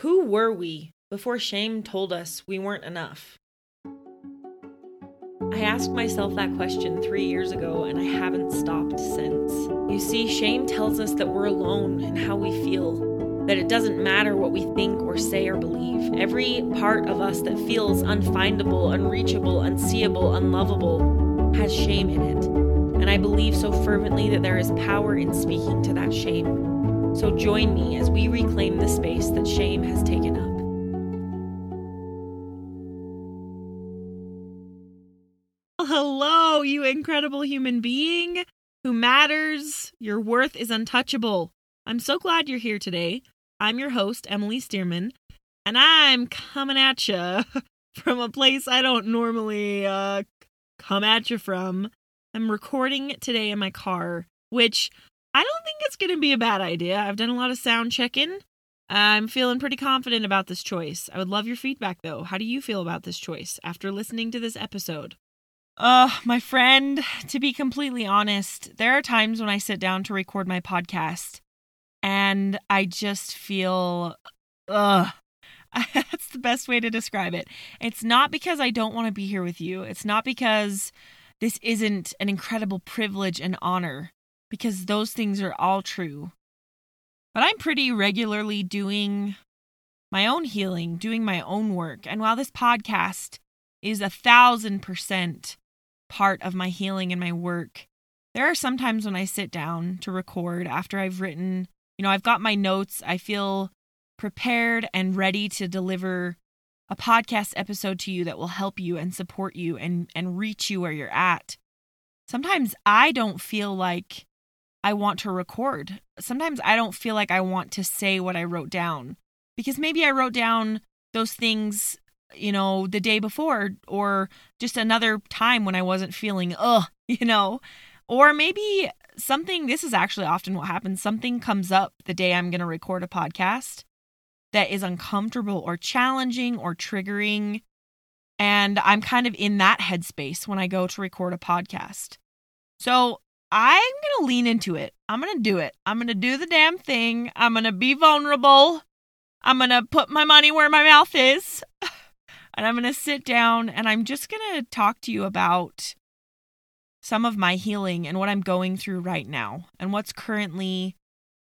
Who were we before shame told us we weren't enough? I asked myself that question three years ago and I haven't stopped since. You see, shame tells us that we're alone in how we feel, that it doesn't matter what we think or say or believe. Every part of us that feels unfindable, unreachable, unseeable, unlovable has shame in it. And I believe so fervently that there is power in speaking to that shame. So join me as we reclaim the space that shame has taken up. Hello, you incredible human being who matters. Your worth is untouchable. I'm so glad you're here today. I'm your host, Emily Stearman, and I'm coming at you from a place I don't normally uh, come at you from. I'm recording today in my car, which I don't think it's going to be a bad idea. I've done a lot of sound checking. I'm feeling pretty confident about this choice. I would love your feedback though. How do you feel about this choice after listening to this episode? Uh, my friend, to be completely honest, there are times when I sit down to record my podcast and I just feel, ugh. That's the best way to describe it. It's not because I don't want to be here with you. It's not because this isn't an incredible privilege and honor, because those things are all true. But I'm pretty regularly doing my own healing, doing my own work. And while this podcast is a thousand percent part of my healing and my work. There are some times when I sit down to record after I've written, you know, I've got my notes, I feel prepared and ready to deliver a podcast episode to you that will help you and support you and and reach you where you're at. Sometimes I don't feel like I want to record. Sometimes I don't feel like I want to say what I wrote down because maybe I wrote down those things you know, the day before or just another time when I wasn't feeling, ugh, you know. Or maybe something, this is actually often what happens, something comes up the day I'm going to record a podcast that is uncomfortable or challenging or triggering. And I'm kind of in that headspace when I go to record a podcast. So I'm going to lean into it. I'm going to do it. I'm going to do the damn thing. I'm going to be vulnerable. I'm going to put my money where my mouth is. and I'm going to sit down and I'm just going to talk to you about some of my healing and what I'm going through right now and what's currently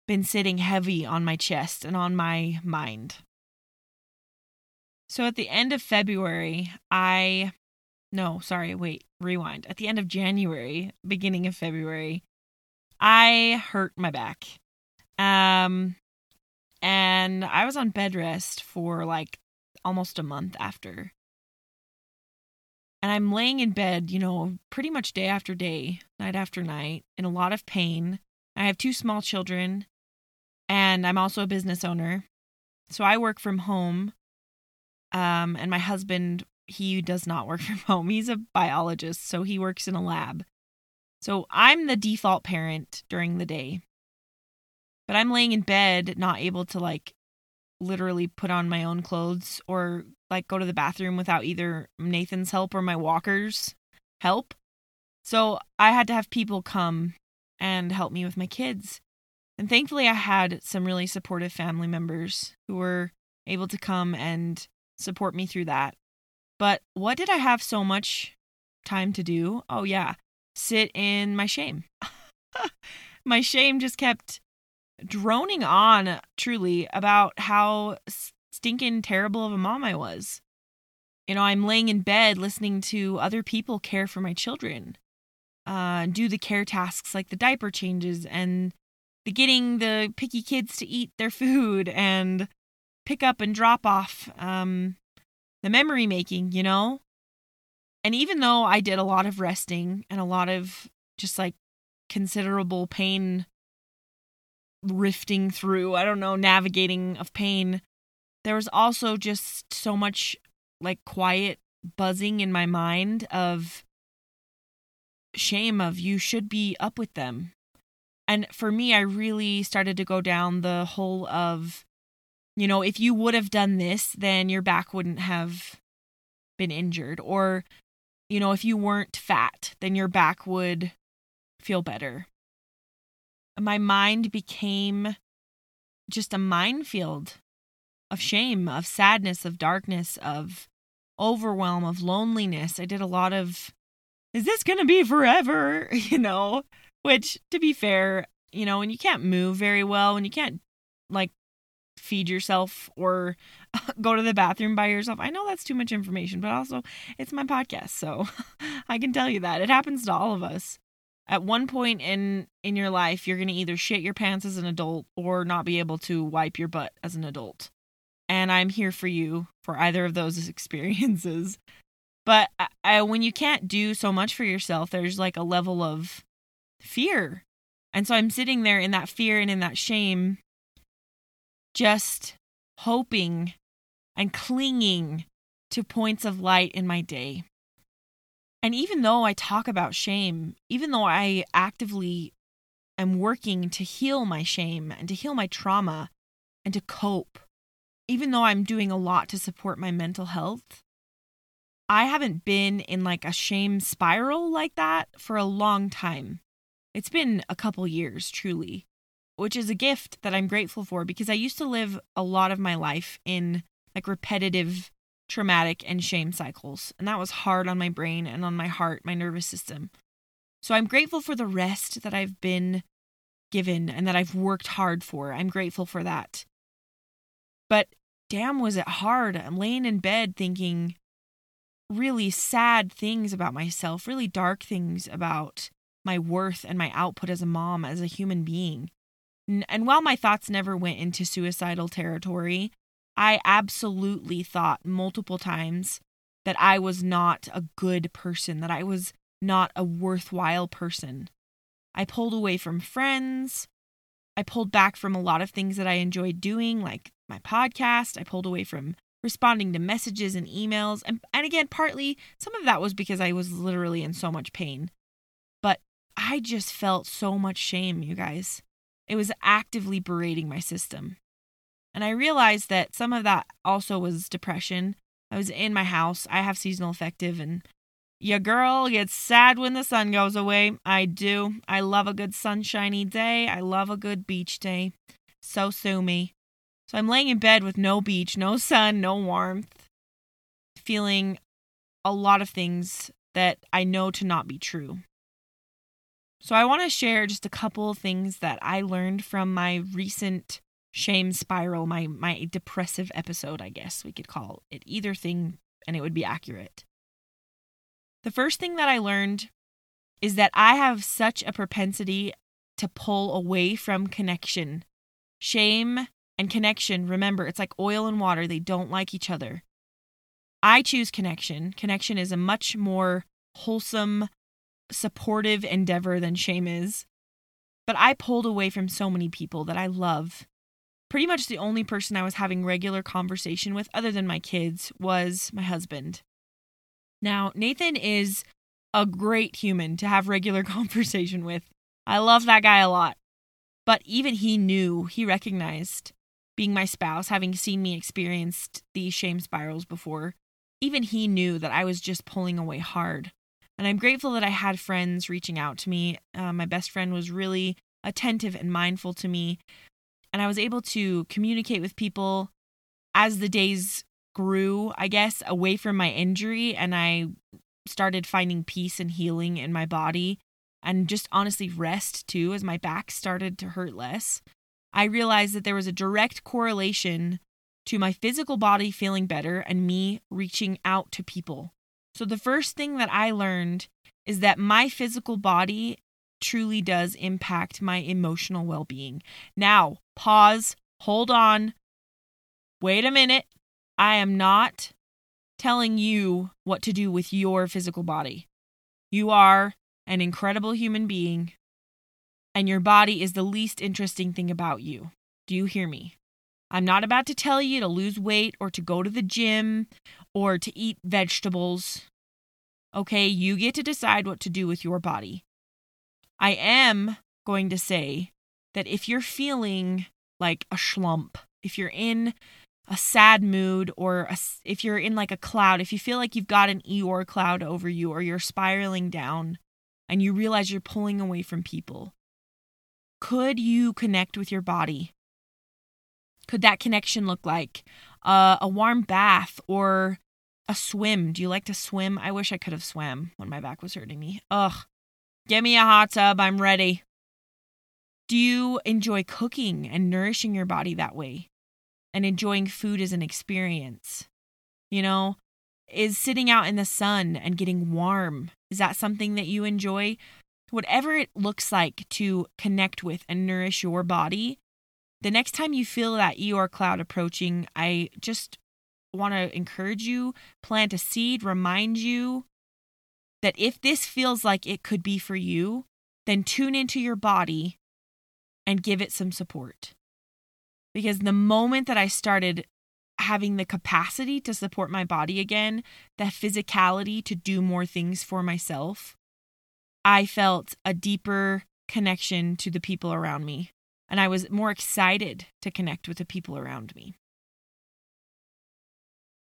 been sitting heavy on my chest and on my mind. So at the end of February, I no, sorry, wait, rewind. At the end of January, beginning of February, I hurt my back. Um and I was on bed rest for like almost a month after. And I'm laying in bed, you know, pretty much day after day, night after night, in a lot of pain. I have two small children, and I'm also a business owner. So I work from home. Um, and my husband, he does not work from home. He's a biologist, so he works in a lab. So I'm the default parent during the day. But I'm laying in bed, not able to like literally put on my own clothes or like go to the bathroom without either Nathan's help or my walker's help. So I had to have people come and help me with my kids. And thankfully, I had some really supportive family members who were able to come and support me through that. But what did I have so much time to do? Oh, yeah, sit in my shame. my shame just kept droning on truly about how stinking terrible of a mom I was. You know, I'm laying in bed listening to other people care for my children, uh, do the care tasks like the diaper changes and the getting the picky kids to eat their food and pick up and drop off, um, the memory making, you know? And even though I did a lot of resting and a lot of just like considerable pain rifting through, I don't know, navigating of pain, there was also just so much like quiet buzzing in my mind of shame of you should be up with them. And for me, I really started to go down the hole of, you know, if you would have done this, then your back wouldn't have been injured. Or, you know, if you weren't fat, then your back would feel better my mind became just a minefield of shame, of sadness, of darkness, of overwhelm, of loneliness. I did a lot of, is this going to be forever? You know, which to be fair, you know, when you can't move very well, when you can't like feed yourself or go to the bathroom by yourself. I know that's too much information, but also it's my podcast, so I can tell you that. It happens to all of us. At one point in in your life, you're going to either shit your pants as an adult or not be able to wipe your butt as an adult. And I'm here for you for either of those experiences. But I, I, when you can't do so much for yourself, there's like a level of fear. And so I'm sitting there in that fear and in that shame just hoping and clinging to points of light in my day. And even though I talk about shame, even though I actively am working to heal my shame and to heal my trauma and to cope, even though I'm doing a lot to support my mental health, I haven't been in like a shame spiral like that for a long time. It's been a couple years, truly which is a gift that I'm grateful for because I used to live a lot of my life in like repetitive traumatic and shame cycles. And that was hard on my brain and on my heart, my nervous system. So I'm grateful for the rest that I've been given and that I've worked hard for. I'm grateful for that. But damn, was it hard. I'm laying in bed thinking really sad things about myself, really dark things about my worth and my output as a mom, as a human being. And while my thoughts never went into suicidal territory, I absolutely thought multiple times that I was not a good person, that I was not a worthwhile person. I pulled away from friends. I pulled back from a lot of things that I enjoyed doing, like my podcast. I pulled away from responding to messages and emails. And, and again, partly some of that was because I was literally in so much pain. But I just felt so much shame, you guys. It was actively berating my system. And I realized that some of that also was depression. I was in my house. I have seasonal affective and your girl gets sad when the sun goes away. I do. I love a good sunshiny day. I love a good beach day. So sue me. So I'm laying in bed with no beach, no sun, no warmth, feeling a lot of things that I know to not be true. So, I want to share just a couple things that I learned from my recent shame spiral, my, my depressive episode, I guess we could call it either thing, and it would be accurate. The first thing that I learned is that I have such a propensity to pull away from connection. Shame and connection, remember, it's like oil and water, they don't like each other. I choose connection. Connection is a much more wholesome, supportive endeavor than shame is. But I pulled away from so many people that I love. Pretty much the only person I was having regular conversation with, other than my kids, was my husband. Now, Nathan is a great human to have regular conversation with. I love that guy a lot. But even he knew, he recognized, being my spouse, having seen me experience these shame spirals before, even he knew that I was just pulling away hard. And I'm grateful that I had friends reaching out to me. Uh, my best friend was really attentive and mindful to me. And I was able to communicate with people as the days grew, I guess, away from my injury. And I started finding peace and healing in my body and just honestly rest too as my back started to hurt less. I realized that there was a direct correlation to my physical body feeling better and me reaching out to people so, the first thing that I learned is that my physical body truly does impact my emotional well being. Now, pause, hold on, wait a minute. I am not telling you what to do with your physical body. You are an incredible human being, and your body is the least interesting thing about you. Do you hear me? I'm not about to tell you to lose weight or to go to the gym or to eat vegetables. Okay, you get to decide what to do with your body. I am going to say that if you're feeling like a schlump, if you're in a sad mood or a, if you're in like a cloud, if you feel like you've got an Eeyore cloud over you or you're spiraling down and you realize you're pulling away from people, could you connect with your body? Could that connection look like? Uh, a warm bath or a swim. Do you like to swim? I wish I could have swam when my back was hurting me. Ugh. Give me a hot tub. I'm ready. Do you enjoy cooking and nourishing your body that way? And enjoying food as an experience? You know, is sitting out in the sun and getting warm, is that something that you enjoy? Whatever it looks like to connect with and nourish your body, the next time you feel that Eeyore cloud approaching, I just want to encourage you, plant a seed, remind you that if this feels like it could be for you, then tune into your body and give it some support. Because the moment that I started having the capacity to support my body again, the physicality to do more things for myself, I felt a deeper connection to the people around me. And I was more excited to connect with the people around me.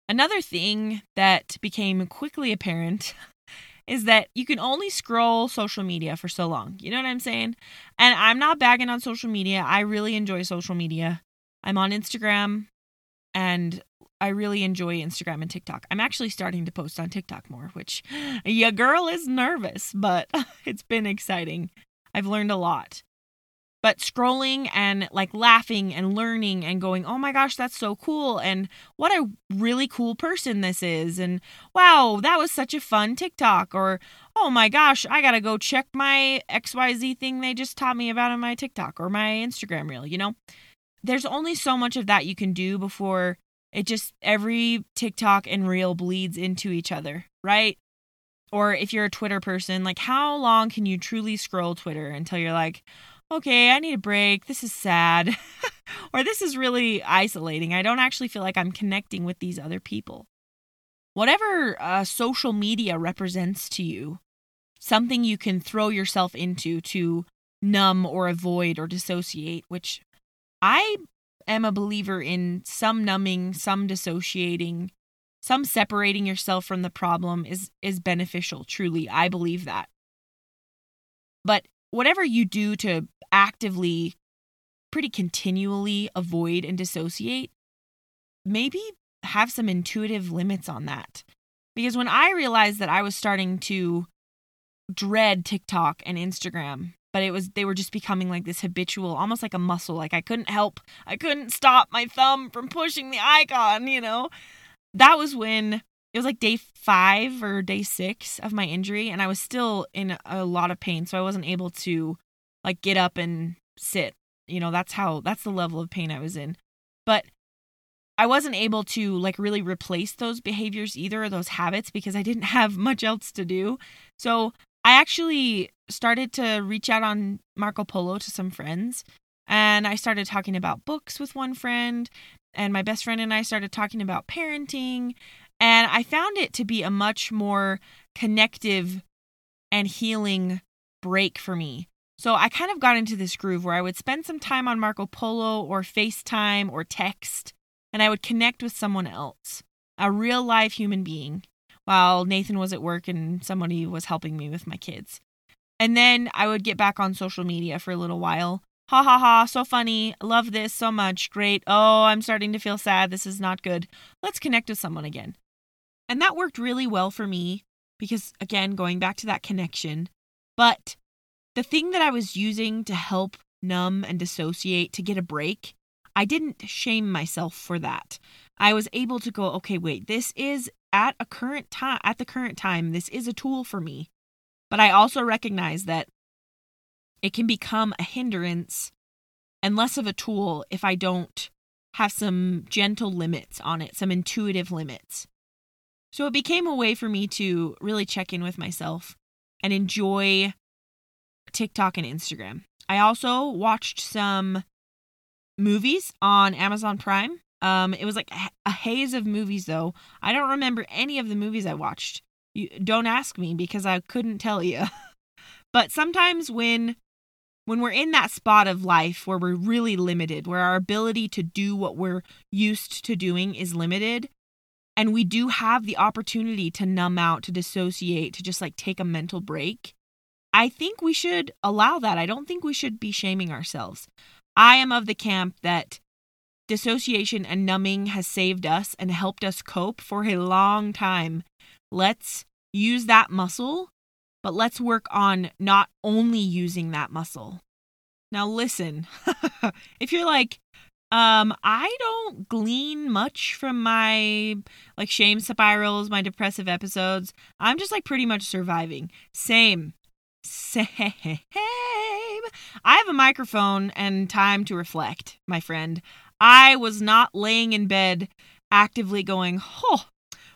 Another thing that became quickly apparent is that you can only scroll social media for so long. You know what I'm saying? And I'm not bagging on social media. I really enjoy social media. I'm on Instagram and I really enjoy Instagram and TikTok. I'm actually starting to post on TikTok more, which your girl is nervous, but it's been exciting. I've learned a lot. But scrolling and like laughing and learning and going, oh my gosh, that's so cool. And what a really cool person this is. And wow, that was such a fun TikTok. Or oh my gosh, I got to go check my XYZ thing they just taught me about on my TikTok or my Instagram reel, you know? There's only so much of that you can do before it just every TikTok and reel bleeds into each other, right? Or if you're a Twitter person, like how long can you truly scroll Twitter until you're like, okay, I need a break. This is sad. or this is really isolating. I don't actually feel like I'm connecting with these other people. Whatever uh, social media represents to you, something you can throw yourself into to numb or avoid or dissociate, which I am a believer in some numbing, some dissociating, some separating yourself from the problem is is beneficial, truly. I believe that. But whatever you do to actively, pretty continually avoid and dissociate, maybe have some intuitive limits on that. Because when I realized that I was starting to dread TikTok and Instagram, but it was they were just becoming like this habitual, almost like a muscle. Like I couldn't help, I couldn't stop my thumb from pushing the icon, you know. That was when it was like day five or day six of my injury, and I was still in a lot of pain. So I wasn't able to like get up and sit. You know, that's how, that's the level of pain I was in. But I wasn't able to like really replace those behaviors either, or those habits, because I didn't have much else to do. So I actually started to reach out on Marco Polo to some friends. And I started talking about books with one friend. And my best friend and I started talking about parenting. And I found it to be a much more connective and healing break for me. So I kind of got into this groove where I would spend some time on Marco Polo or FaceTime or text, and I would connect with someone else, a real live human being, while Nathan was at work and somebody was helping me with my kids. And then I would get back on social media for a little while. Ha ha ha, so funny. Love this so much. Great. Oh, I'm starting to feel sad. This is not good. Let's connect with someone again. And that worked really well for me because, again, going back to that connection. But the thing that I was using to help numb and dissociate to get a break, I didn't shame myself for that. I was able to go, okay, wait, this is at a current time, at the current time, this is a tool for me. But I also recognize that it can become a hindrance and less of a tool if I don't have some gentle limits on it, some intuitive limits. So it became a way for me to really check in with myself and enjoy TikTok and Instagram. I also watched some movies on Amazon Prime. Um, it was like a haze of movies, though. I don't remember any of the movies I watched. You don't ask me because I couldn't tell you. but sometimes when when we're in that spot of life where we're really limited, where our ability to do what we're used to doing is limited, and we do have the opportunity to numb out, to dissociate, to just like take a mental break. I think we should allow that. I don't think we should be shaming ourselves. I am of the camp that dissociation and numbing has saved us and helped us cope for a long time. Let's use that muscle, but let's work on not only using that muscle. Now, listen, if you're like, um, I don't glean much from my like shame spirals, my depressive episodes. I'm just like pretty much surviving. Same. Same. I have a microphone and time to reflect, my friend. I was not laying in bed actively going, oh,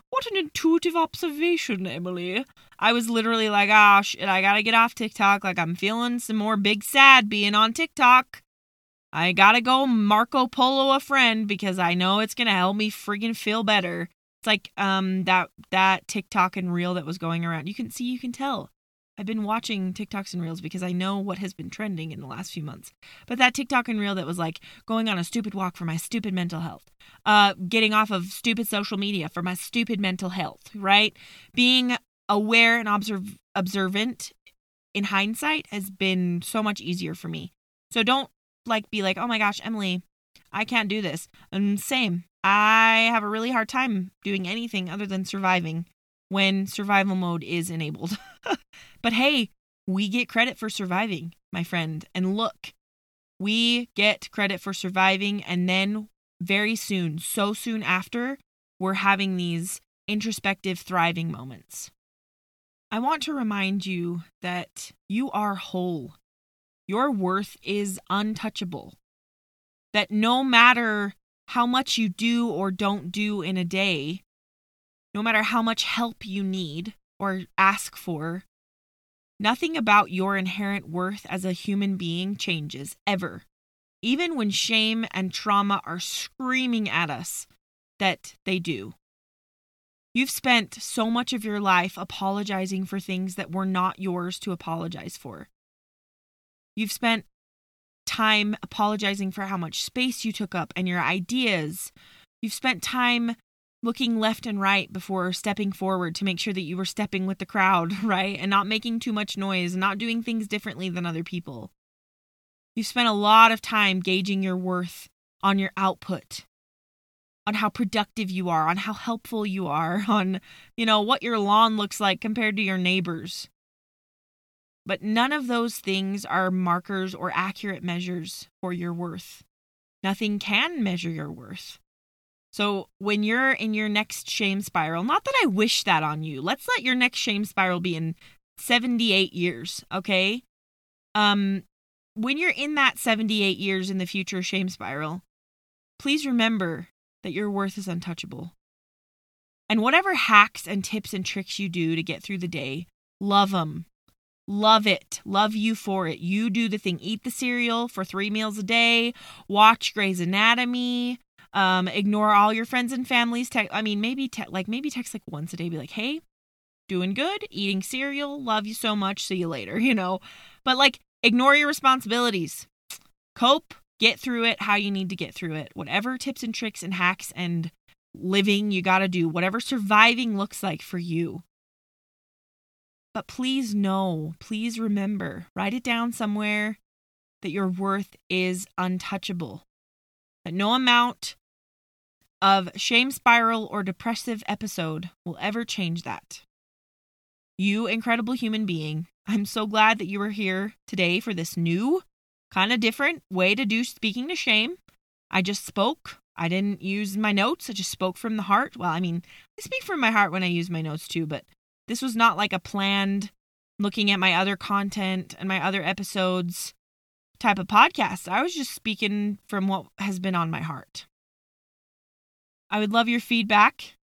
what an intuitive observation, Emily. I was literally like, oh, shit, I gotta get off TikTok. Like, I'm feeling some more big sad being on TikTok. I gotta go Marco Polo a friend because I know it's gonna help me freaking feel better. It's like um that that TikTok and reel that was going around. You can see, you can tell. I've been watching TikToks and Reels because I know what has been trending in the last few months. But that TikTok and Reel that was like going on a stupid walk for my stupid mental health, uh, getting off of stupid social media for my stupid mental health, right? Being aware and observe observant in hindsight has been so much easier for me. So don't like be like, oh my gosh, Emily, I can't do this. And same. I have a really hard time doing anything other than surviving when survival mode is enabled. but hey, we get credit for surviving, my friend. And look, we get credit for surviving. And then very soon, so soon after, we're having these introspective, thriving moments. I want to remind you that you are whole. Your worth is untouchable. That no matter how much you do or don't do in a day, no matter how much help you need or ask for, nothing about your inherent worth as a human being changes ever. Even when shame and trauma are screaming at us that they do. You've spent so much of your life apologizing for things that were not yours to apologize for. You've spent time apologizing for how much space you took up and your ideas. You've spent time looking left and right before stepping forward to make sure that you were stepping with the crowd, right? And not making too much noise, not doing things differently than other people. You've spent a lot of time gauging your worth on your output, on how productive you are, on how helpful you are, on, you know, what your lawn looks like compared to your neighbors. But none of those things are markers or accurate measures for your worth. Nothing can measure your worth. So when you're in your next shame spiral, not that I wish that on you. Let's let your next shame spiral be in 78 years, okay? Um when you're in that 78 years in the future shame spiral, please remember that your worth is untouchable. And whatever hacks and tips and tricks you do to get through the day, love them. Love it. Love you for it. You do the thing. Eat the cereal for three meals a day. Watch Grey's Anatomy. Um, ignore all your friends and families. Te- I mean, maybe te- like maybe text like once a day. Be like, hey, doing good, eating cereal, love you so much. See you later. You know, but like ignore your responsibilities. Cope, get through it how you need to get through it. Whatever tips and tricks and hacks and living you got to do, whatever surviving looks like for you. But please know, please remember, write it down somewhere that your worth is untouchable. That no amount of shame spiral or depressive episode will ever change that. You incredible human being, I'm so glad that you are here today for this new, kind of different way to do speaking to shame. I just spoke. I didn't use my notes. I just spoke from the heart. Well, I mean, I speak from my heart when I use my notes too, but this was not like a planned looking at my other content and my other episodes type of podcast. I was just speaking from what has been on my heart. I would love your feedback.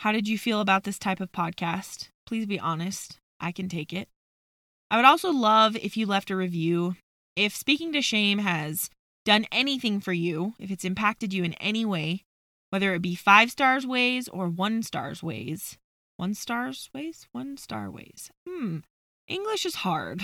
How did you feel about this type of podcast? Please be honest. I can take it. I would also love if you left a review. If Speaking to Shame has done anything for you, if it's impacted you in any way, whether it be five stars ways or one stars ways. One stars ways? One star ways. Hmm. English is hard.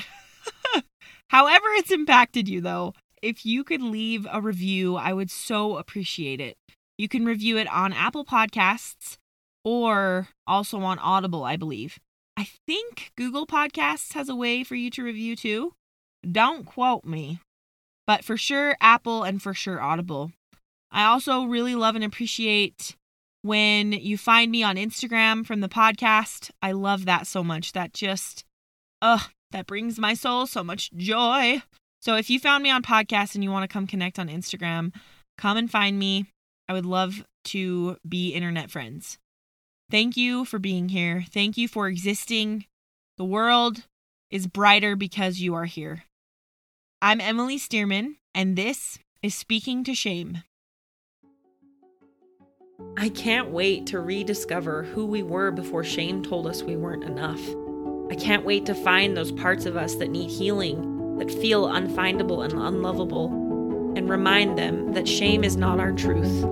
However, it's impacted you, though, if you could leave a review, I would so appreciate it. You can review it on Apple Podcasts or also on Audible, I believe. I think Google Podcasts has a way for you to review too. Don't quote me, but for sure Apple and for sure Audible. I also really love and appreciate when you find me on Instagram from the podcast. I love that so much. That just, ugh, that brings my soul so much joy. So if you found me on podcast and you want to come connect on Instagram, come and find me. I would love to be internet friends. Thank you for being here. Thank you for existing. The world is brighter because you are here. I'm Emily Stearman, and this is Speaking to Shame. I can't wait to rediscover who we were before shame told us we weren't enough. I can't wait to find those parts of us that need healing, that feel unfindable and unlovable, and remind them that shame is not our truth.